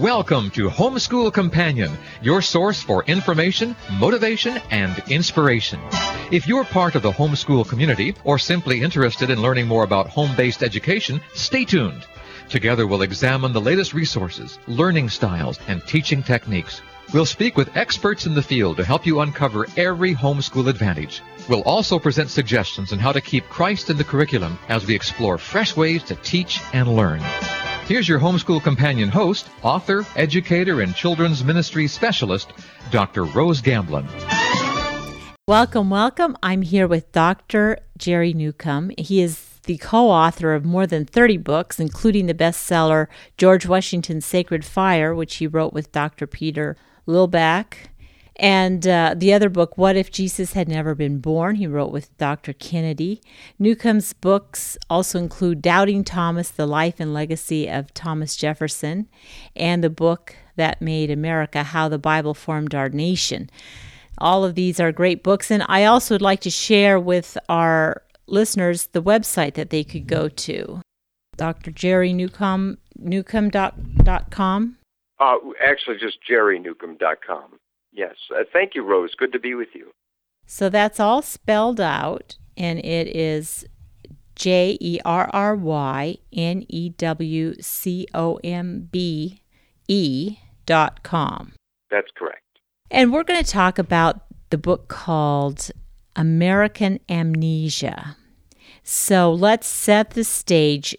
Welcome to Homeschool Companion, your source for information, motivation, and inspiration. If you're part of the homeschool community or simply interested in learning more about home-based education, stay tuned. Together we'll examine the latest resources, learning styles, and teaching techniques. We'll speak with experts in the field to help you uncover every homeschool advantage. We'll also present suggestions on how to keep Christ in the curriculum as we explore fresh ways to teach and learn. Here's your homeschool companion host, author, educator, and children's ministry specialist, Dr. Rose Gamblin. Welcome, welcome. I'm here with Dr. Jerry Newcombe. He is the co author of more than 30 books, including the bestseller George Washington's Sacred Fire, which he wrote with Dr. Peter Lillback. And uh, the other book, What If Jesus Had Never Been Born, he wrote with Dr. Kennedy. Newcombe's books also include Doubting Thomas, The Life and Legacy of Thomas Jefferson, and the book that made America, How the Bible Formed Our Nation. All of these are great books, and I also would like to share with our listeners the website that they could go to. Dr. Jerry Newcomb, newcombe.com. Uh, actually, just jerrynewcombe.com. Yes. Uh, thank you, Rose. Good to be with you. So that's all spelled out, and it is J E R R Y N E W C O M B E dot com. That's correct. And we're going to talk about the book called American Amnesia. So let's set the stage.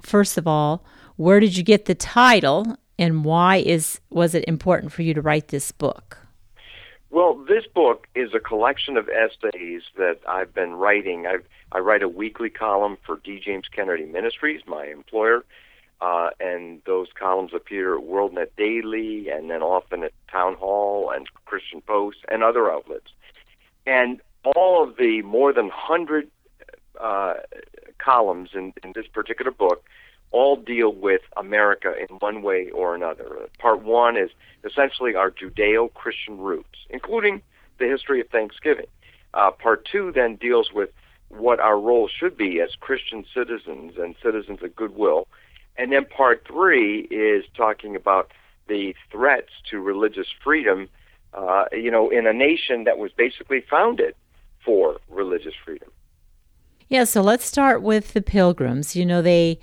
First of all, where did you get the title and why is was it important for you to write this book? Well, this book is a collection of essays that I've been writing. i I write a weekly column for D. James Kennedy Ministries, my employer, uh, and those columns appear at WorldNet Daily and then often at Town Hall and Christian Post and other outlets. And all of the more than 100 uh, columns in, in this particular book all deal with America in one way or another. Part one is essentially our Judeo Christian roots, including the history of Thanksgiving. Uh, part two then deals with what our role should be as Christian citizens and citizens of goodwill. And then part three is talking about the threats to religious freedom, uh, you know, in a nation that was basically founded for religious freedom. Yeah, so let's start with the pilgrims. You know, they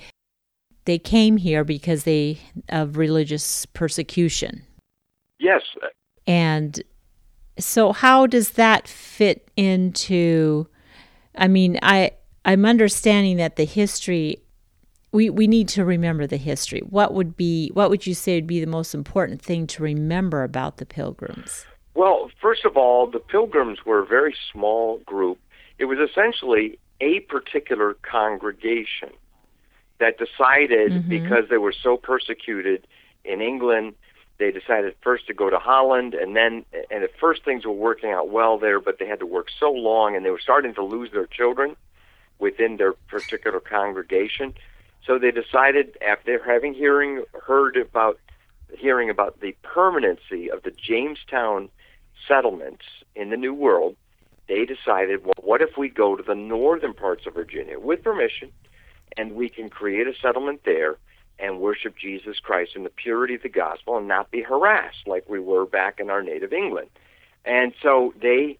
they came here because they of religious persecution. Yes. And so how does that fit into I mean, I I'm understanding that the history we, we need to remember the history. What would be what would you say would be the most important thing to remember about the pilgrims? Well, first of all, the pilgrims were a very small group. It was essentially a particular congregation that decided mm-hmm. because they were so persecuted in England, they decided first to go to Holland, and then and at first things were working out well there, but they had to work so long, and they were starting to lose their children within their particular congregation. So they decided after having hearing heard about hearing about the permanency of the Jamestown settlements in the New World, they decided, well, what if we go to the northern parts of Virginia with permission and we can create a settlement there and worship Jesus Christ in the purity of the gospel and not be harassed like we were back in our native England. And so they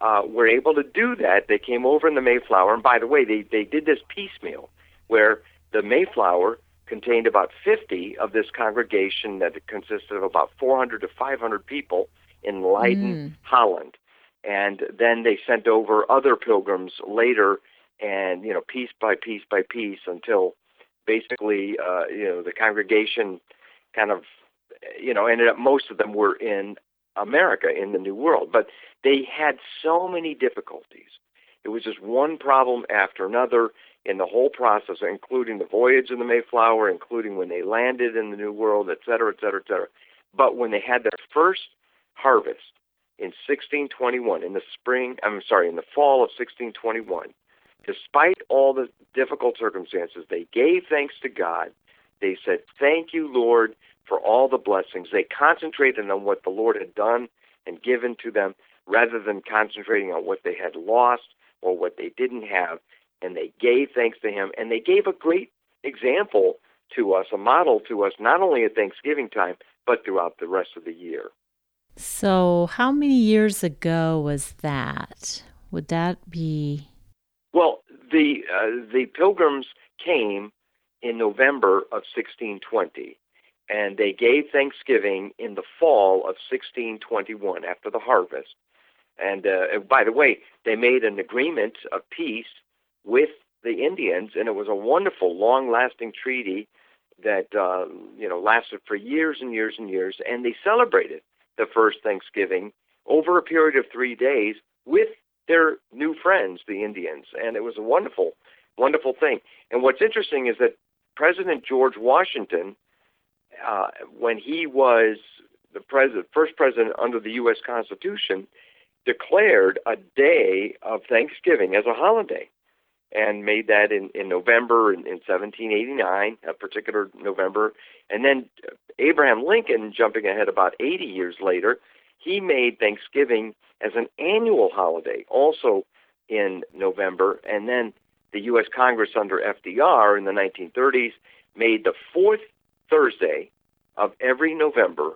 uh, were able to do that. They came over in the Mayflower, and by the way, they, they did this piecemeal where the Mayflower contained about 50 of this congregation that consisted of about 400 to 500 people in Leiden, mm. Holland. And then they sent over other pilgrims later and you know piece by piece by piece until basically uh, you know the congregation kind of you know ended up most of them were in America in the New World, but they had so many difficulties. It was just one problem after another in the whole process, including the voyage in the Mayflower, including when they landed in the New World, et cetera, et cetera, et cetera. But when they had their first harvest in 1621, in the spring, I'm sorry, in the fall of 1621, despite all the difficult circumstances, they gave thanks to God. They said, Thank you, Lord, for all the blessings. They concentrated on what the Lord had done and given to them rather than concentrating on what they had lost or what they didn't have. And they gave thanks to Him. And they gave a great example to us, a model to us, not only at Thanksgiving time, but throughout the rest of the year. So, how many years ago was that? Would that be? Well, the uh, the Pilgrims came in November of 1620, and they gave Thanksgiving in the fall of 1621 after the harvest. And uh, by the way, they made an agreement of peace with the Indians, and it was a wonderful, long-lasting treaty that uh, you know lasted for years and years and years. And they celebrated the first Thanksgiving over a period of three days with their new friends, the Indians, and it was a wonderful, wonderful thing. And what's interesting is that President George Washington, uh, when he was the president, first president under the U.S. Constitution, declared a day of Thanksgiving as a holiday and made that in, in November in, in 1789, a particular November. And then Abraham Lincoln, jumping ahead about 80 years later, he made Thanksgiving as an annual holiday, also in November. And then the U.S. Congress under FDR in the 1930s made the fourth Thursday of every November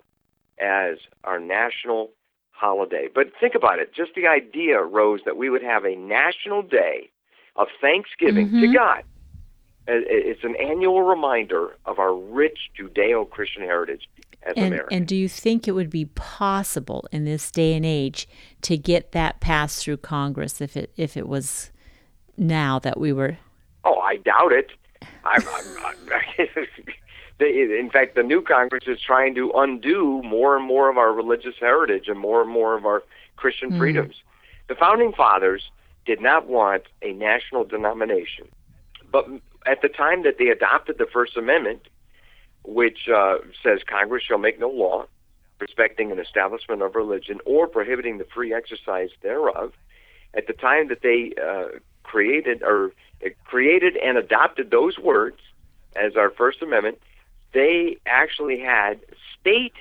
as our national holiday. But think about it. Just the idea, Rose, that we would have a national day of thanksgiving mm-hmm. to God. It's an annual reminder of our rich Judeo Christian heritage as and, Americans. And do you think it would be possible in this day and age to get that passed through Congress if it if it was now that we were? Oh, I doubt it. I'm, I'm, I'm in fact, the new Congress is trying to undo more and more of our religious heritage and more and more of our Christian mm. freedoms. The founding fathers did not want a national denomination. But at the time that they adopted the First Amendment, which uh, says Congress shall make no law respecting an establishment of religion or prohibiting the free exercise thereof, at the time that they uh, created or uh, created and adopted those words as our First Amendment, they actually had state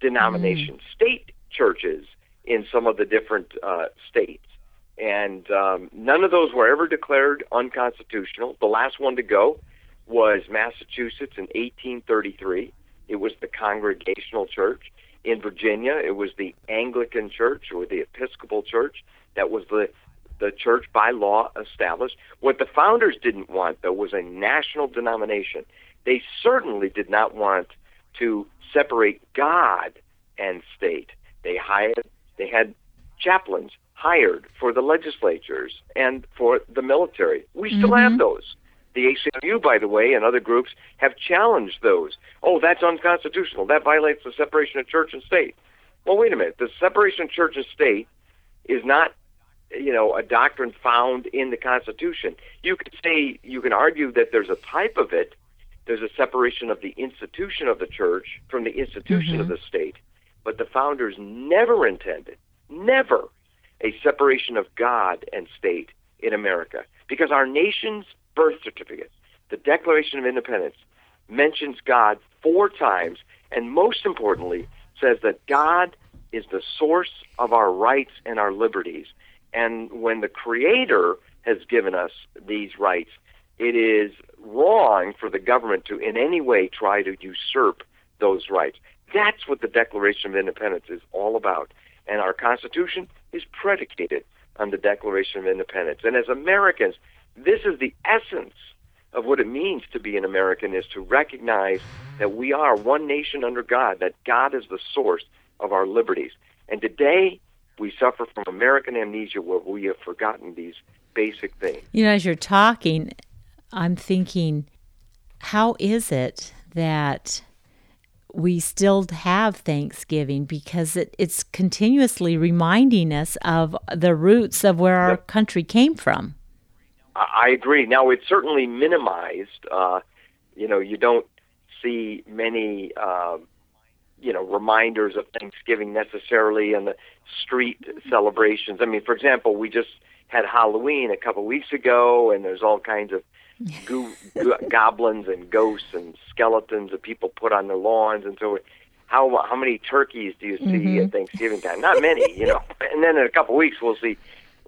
denominations, mm. state churches in some of the different uh, states and um, none of those were ever declared unconstitutional. The last one to go was Massachusetts in 1833. It was the Congregational Church. In Virginia, it was the Anglican Church or the Episcopal Church. That was the the church by law established. What the founders didn't want, though, was a national denomination. They certainly did not want to separate God and state. They hired, they had chaplains hired for the legislatures and for the military. We still mm-hmm. have those. The ACLU, by the way, and other groups have challenged those. Oh, that's unconstitutional. That violates the separation of church and state. Well, wait a minute. The separation of church and state is not, you know, a doctrine found in the Constitution. You could say, you can argue that there's a type of it. There's a separation of the institution of the church from the institution mm-hmm. of the state. But the founders never intended, never a separation of God and state in America because our nation's birth certificate, the Declaration of Independence, mentions God four times and most importantly says that God is the source of our rights and our liberties. And when the Creator has given us these rights, it is wrong for the government to in any way try to usurp those rights. That's what the Declaration of Independence is all about. And our Constitution is predicated on the Declaration of Independence. And as Americans, this is the essence of what it means to be an American is to recognize that we are one nation under God, that God is the source of our liberties. And today, we suffer from American amnesia where we have forgotten these basic things. You know, as you're talking, I'm thinking, how is it that we still have Thanksgiving because it, it's continuously reminding us of the roots of where our country came from. I agree. Now, it's certainly minimized. Uh, you know, you don't see many, uh, you know, reminders of Thanksgiving necessarily in the street celebrations. I mean, for example, we just had Halloween a couple weeks ago, and there's all kinds of go- goblins and ghosts and skeletons that people put on their lawns and so how how many turkeys do you see mm-hmm. at Thanksgiving time? Not many, you know. And then in a couple of weeks we'll see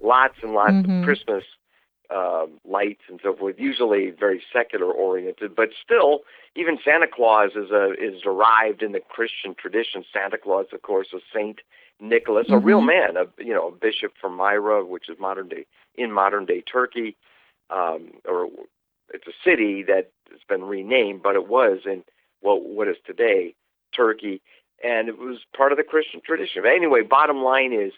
lots and lots mm-hmm. of Christmas uh, lights and so forth. Usually very secular oriented, but still, even Santa Claus is a is derived in the Christian tradition. Santa Claus, of course, was Saint Nicholas, mm-hmm. a real man, a you know a bishop from Myra, which is modern day in modern day Turkey, um, or it's a city that has been renamed, but it was in well, what is today Turkey, and it was part of the Christian tradition. But anyway, bottom line is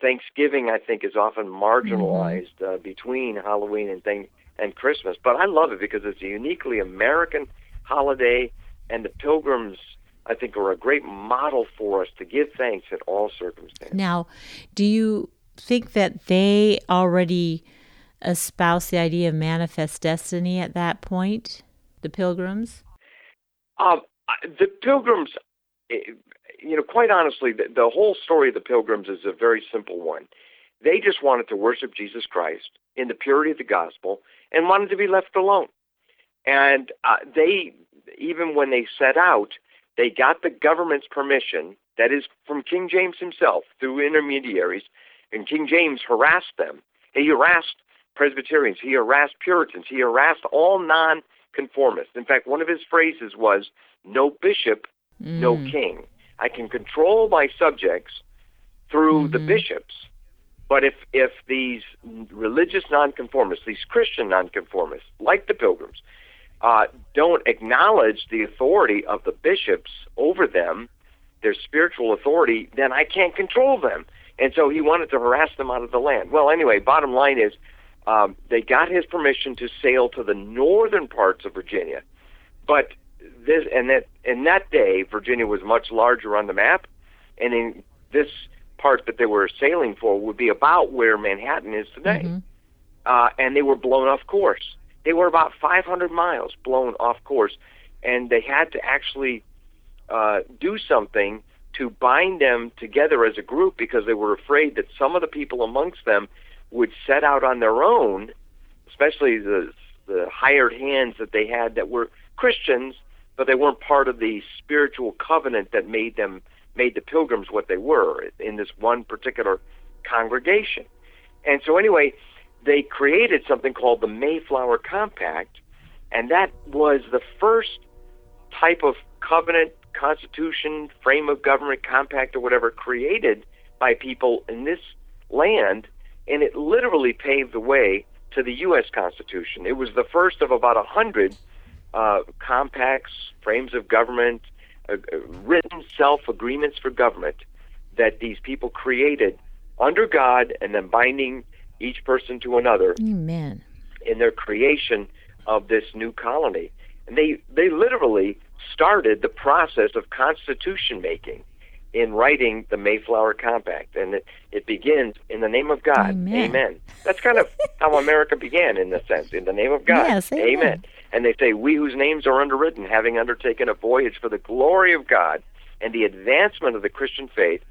Thanksgiving, I think, is often marginalized uh, between Halloween and thing and Christmas. But I love it because it's a uniquely American holiday, and the Pilgrims, I think, are a great model for us to give thanks in all circumstances. Now, do you think that they already espouse the idea of manifest destiny at that point, the Pilgrims? Um, the Pilgrims, eh, you know, quite honestly, the, the whole story of the Pilgrims is a very simple one. They just wanted to worship Jesus Christ in the purity of the gospel and wanted to be left alone. And uh, they, even when they set out, they got the government's permission, that is from King James himself, through intermediaries, and King James harassed them. He harassed Presbyterians, he harassed Puritans, he harassed all non-conformists. In fact, one of his phrases was, no bishop, mm. no king. I can control my subjects through mm-hmm. the bishops. But if, if these religious nonconformists, these Christian nonconformists, like the Pilgrims, uh, don't acknowledge the authority of the bishops over them, their spiritual authority, then I can't control them. And so he wanted to harass them out of the land. Well, anyway, bottom line is um, they got his permission to sail to the northern parts of Virginia, but this and that in that day Virginia was much larger on the map, and in this part that they were sailing for would be about where Manhattan is today, mm-hmm. uh, and they were blown off course. They were about 500 miles blown off course, and they had to actually uh, do something to bind them together as a group because they were afraid that some of the people amongst them would set out on their own, especially the the hired hands that they had that were Christians but they weren't part of the spiritual covenant that made them made the pilgrims what they were in this one particular congregation. And so anyway, they created something called the Mayflower Compact, and that was the first type of covenant, constitution, frame of government, compact, or whatever created by people in this land, and it literally paved the way to the U.S. Constitution. It was the first of about a hundred uh, compacts, frames of government, uh, uh, written self agreements for government that these people created under God and then binding each person to another. Amen. In their creation of this new colony. And they, they literally started the process of constitution making in writing the Mayflower Compact. And it, it begins in the name of God. Amen. amen. That's kind of how America began, in the sense, in the name of God. Yes, amen. amen. And they say, We whose names are underwritten, having undertaken a voyage for the glory of God and the advancement of the Christian faith,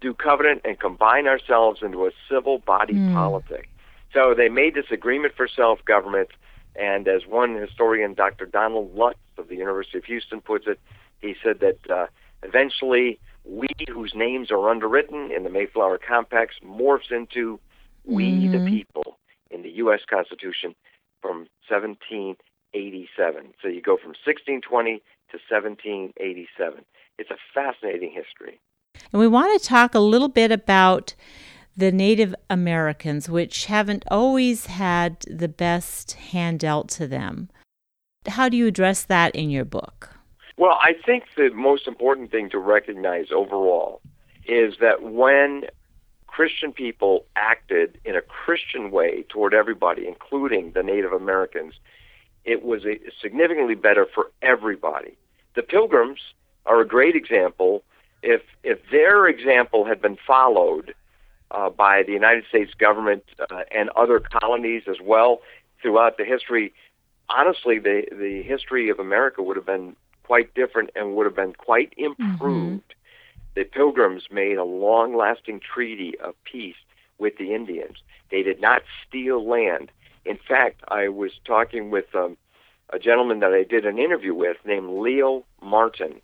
do covenant and combine ourselves into a civil body mm. politic. So they made this agreement for self government. And as one historian, Dr. Donald Lutz of the University of Houston, puts it, he said that uh, eventually we whose names are underwritten in the Mayflower Compacts morphs into we mm-hmm. the people in the U.S. Constitution from 1787. So you go from 1620 to 1787. It's a fascinating history. And we want to talk a little bit about the Native Americans, which haven't always had the best hand dealt to them. How do you address that in your book? Well, I think the most important thing to recognize overall is that when Christian people acted in a Christian way toward everybody, including the Native Americans, it was a, significantly better for everybody. The Pilgrims are a great example. If if their example had been followed uh, by the United States government uh, and other colonies as well throughout the history, honestly, the the history of America would have been quite different and would have been quite improved. Mm-hmm. The Pilgrims made a long-lasting treaty of peace with the Indians. They did not steal land. In fact, I was talking with um, a gentleman that I did an interview with named Leo Martin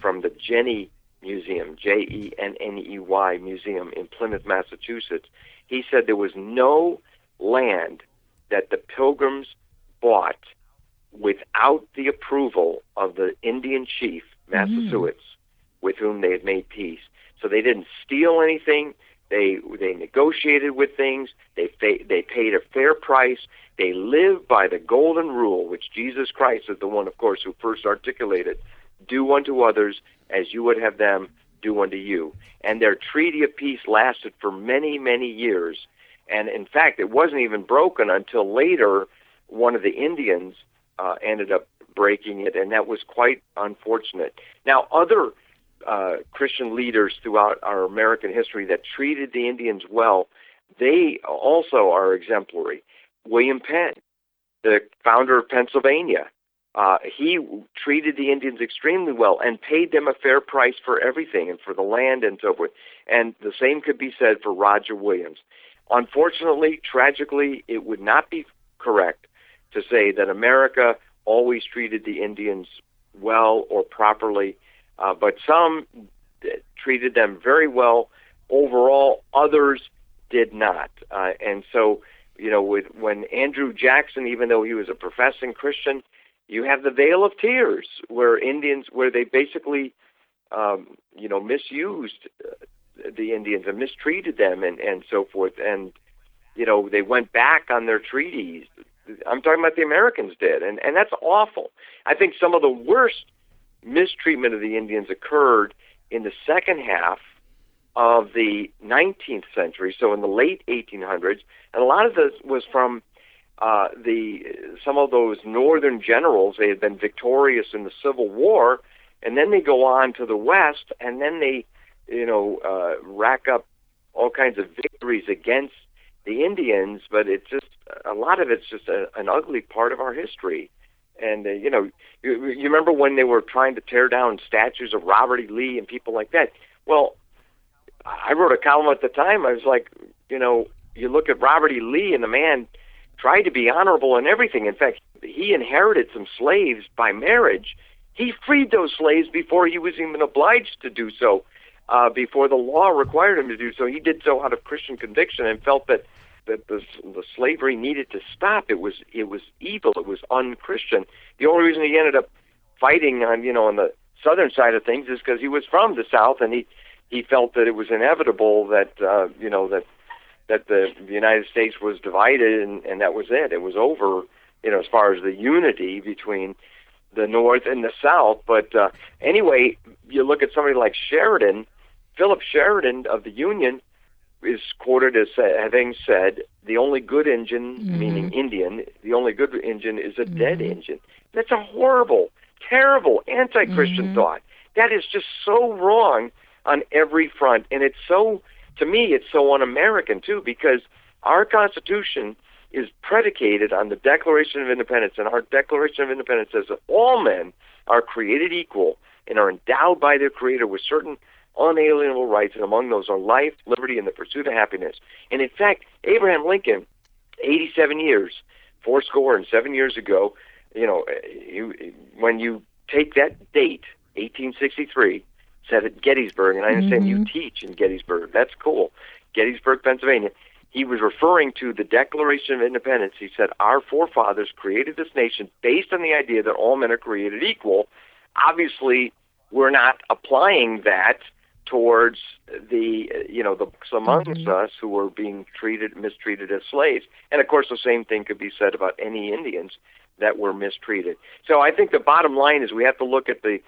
from the Jenney Museum, J E N N E Y Museum in Plymouth, Massachusetts. He said there was no land that the pilgrims bought without the approval of the Indian chief, Massasoit, mm. with whom they had made peace. So they didn't steal anything. They they negotiated with things. They they paid a fair price. They lived by the golden rule, which Jesus Christ is the one, of course, who first articulated: "Do unto others as you would have them do unto you." And their treaty of peace lasted for many many years. And in fact, it wasn't even broken until later. One of the Indians uh, ended up breaking it, and that was quite unfortunate. Now, other uh, Christian leaders throughout our American history that treated the Indians well, they also are exemplary. William Penn, the founder of Pennsylvania, uh, he treated the Indians extremely well and paid them a fair price for everything and for the land and so forth. And the same could be said for Roger Williams. Unfortunately, tragically, it would not be correct to say that America always treated the Indians well or properly, uh, but some treated them very well. Overall, others did not. Uh, and so, you know, with when Andrew Jackson, even though he was a professing Christian, you have the Vale of Tears, where Indians, where they basically, um, you know, misused uh, the Indians and mistreated them and and so forth. And you know, they went back on their treaties. I'm talking about the Americans did, and and that's awful. I think some of the worst mistreatment of the Indians occurred in the second half of the 19th century, so in the late 1800s, and a lot of this was from uh, the some of those northern generals. They had been victorious in the Civil War, and then they go on to the west, and then they, you know, uh, rack up all kinds of victories against the Indians. But it's just a lot of it's just a, an ugly part of our history. And uh, you know, you, you remember when they were trying to tear down statues of Robert E. Lee and people like that. Well, I wrote a column at the time. I was like, you know, you look at Robert E. Lee, and the man tried to be honorable in everything. In fact, he inherited some slaves by marriage. He freed those slaves before he was even obliged to do so, uh, before the law required him to do so. He did so out of Christian conviction and felt that that the, the slavery needed to stop. It was it was evil. It was unchristian. The only reason he ended up fighting on you know on the southern side of things is because he was from the south and he he felt that it was inevitable that uh, you know that that the, the United States was divided and, and that was it. It was over. You know, as far as the unity between the North and the South. But uh, anyway, you look at somebody like Sheridan, Philip Sheridan of the Union is quoted as having said, "The only good engine, mm-hmm. meaning Indian, the only good engine is a mm-hmm. dead engine." That's a horrible, terrible anti-Christian mm-hmm. thought. That is just so wrong on every front, and it's so, to me, it's so un-American too, because our Constitution is predicated on the Declaration of Independence, and our Declaration of Independence says that all men are created equal and are endowed by their Creator with certain unalienable rights, and among those are life, liberty, and the pursuit of happiness. And in fact, Abraham Lincoln, 87 years, four score and seven years ago, you know, you, when you take that date, 1863, said at Gettysburg, and I understand mm-hmm. you teach in Gettysburg. That's cool. Gettysburg, Pennsylvania. He was referring to the Declaration of Independence. He said, Our forefathers created this nation based on the idea that all men are created equal. Obviously, we're not applying that towards the you know the amongst mm-hmm. us who were being treated mistreated as slaves. And of course the same thing could be said about any indians that were mistreated. So i think the bottom line is we have to look at the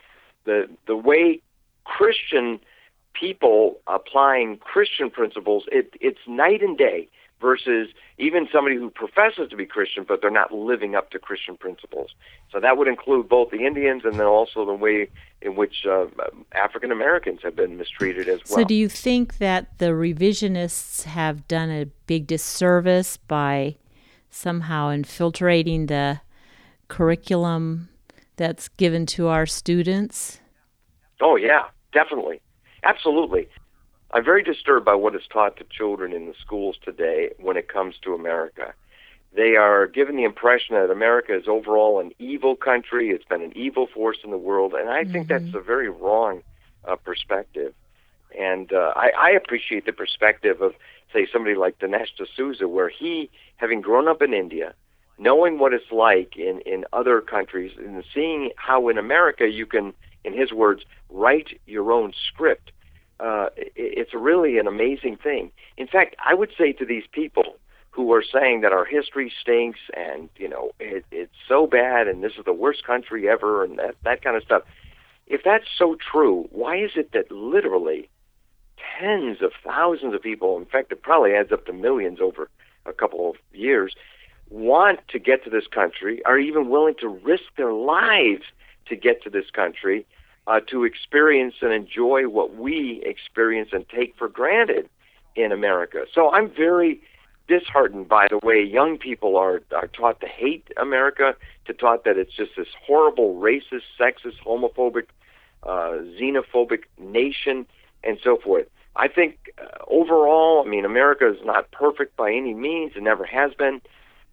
the the way christian people applying christian principles it it's night and day versus even somebody who professes to be Christian, but they're not living up to Christian principles. So that would include both the Indians and then also the way in which uh, African Americans have been mistreated as well. So, do you think that the revisionists have done a big disservice by somehow infiltrating the curriculum that's given to our students? Oh, yeah, definitely. Absolutely. I'm very disturbed by what is taught to children in the schools today when it comes to America. They are given the impression that America is overall an evil country. It's been an evil force in the world, and I mm-hmm. think that's a very wrong uh, perspective. And uh, I, I appreciate the perspective of, say, somebody like Dinesh D'Souza, where he, having grown up in India, knowing what it's like in, in other countries, and seeing how in America you can, in his words, write your own script, uh, it's really an amazing thing. In fact, I would say to these people who are saying that our history stinks and, you know, it, it's so bad and this is the worst country ever and that, that kind of stuff, if that's so true, why is it that literally tens of thousands of people, in fact, it probably adds up to millions over a couple of years, want to get to this country, are even willing to risk their lives to get to this country, uh, to experience and enjoy what we experience and take for granted in America. So I'm very disheartened by the way young people are, are taught to hate America, to taught that it's just this horrible, racist, sexist, homophobic, uh, xenophobic nation, and so forth. I think uh, overall, I mean, America is not perfect by any means, it never has been,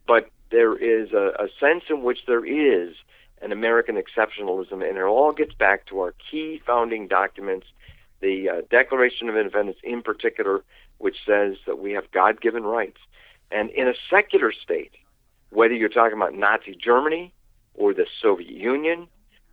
but there is a, a sense in which there is an American exceptionalism, and it all gets back to our key founding documents, the uh, Declaration of Independence in particular, which says that we have God given rights. And in a secular state, whether you're talking about Nazi Germany or the Soviet Union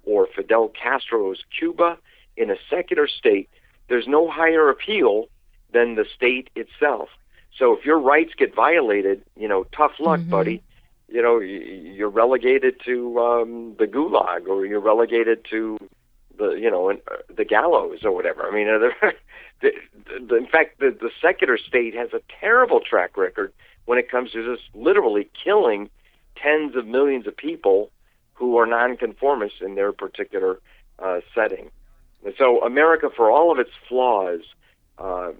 or Fidel Castro's Cuba, in a secular state, there's no higher appeal than the state itself. So if your rights get violated, you know, tough luck, mm-hmm. buddy. You know, you're relegated to um, the gulag, or you're relegated to the, you know, uh, the gallows or whatever. I mean, the, the, in fact, the, the secular state has a terrible track record when it comes to just literally killing tens of millions of people who are nonconformists in their particular uh, setting. And so America, for all of its flaws, uh,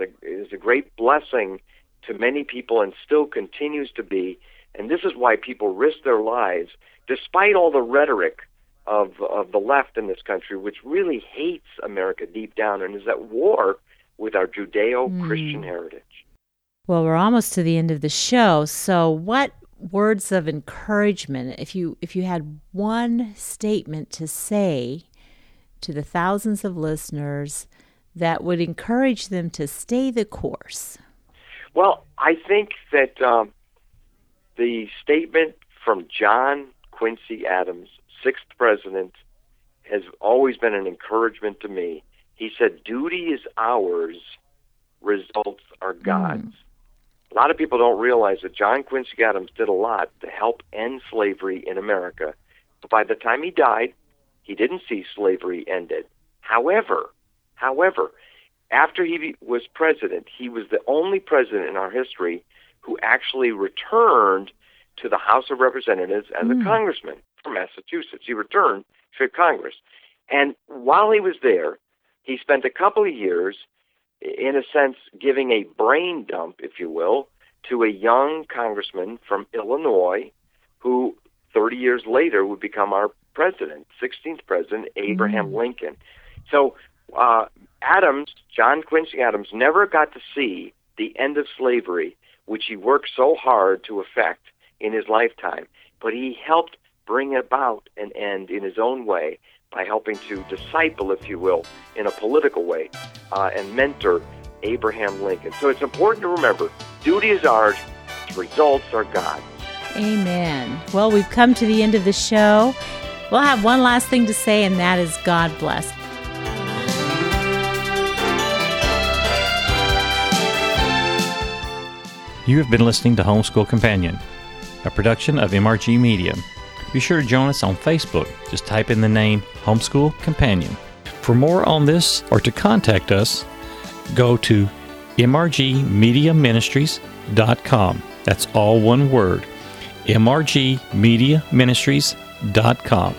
a, is a great blessing to many people and still continues to be. And this is why people risk their lives, despite all the rhetoric of, of the left in this country, which really hates America deep down and is at war with our Judeo Christian mm. heritage. Well, we're almost to the end of the show. So, what words of encouragement, if you if you had one statement to say to the thousands of listeners that would encourage them to stay the course? Well, I think that um, the statement from John Quincy Adams, sixth president, has always been an encouragement to me. He said, "Duty is ours, results are God's." Mm. A lot of people don't realize that John Quincy Adams did a lot to help end slavery in America. But by the time he died, he didn't see slavery ended. However, however, after he was president, he was the only president in our history who actually returned to the House of Representatives as mm. a congressman from Massachusetts. He returned to Congress. And while he was there, he spent a couple of years in a sense, giving a brain dump, if you will, to a young congressman from Illinois who 30 years later would become our president, 16th president, Abraham mm-hmm. Lincoln. So uh, Adams, John Quincy Adams, never got to see the end of slavery, which he worked so hard to effect in his lifetime, but he helped bring about an end in his own way by helping to disciple, if you will, in a political way, uh, and mentor Abraham Lincoln. So it's important to remember duty is ours, results are God's. Amen. Well, we've come to the end of the show. We'll have one last thing to say, and that is God bless. You have been listening to Homeschool Companion, a production of MRG Media. Be sure to join us on Facebook. Just type in the name Homeschool Companion. For more on this or to contact us, go to mrgmediaministries.com. That's all one word. mrgmediaministries.com.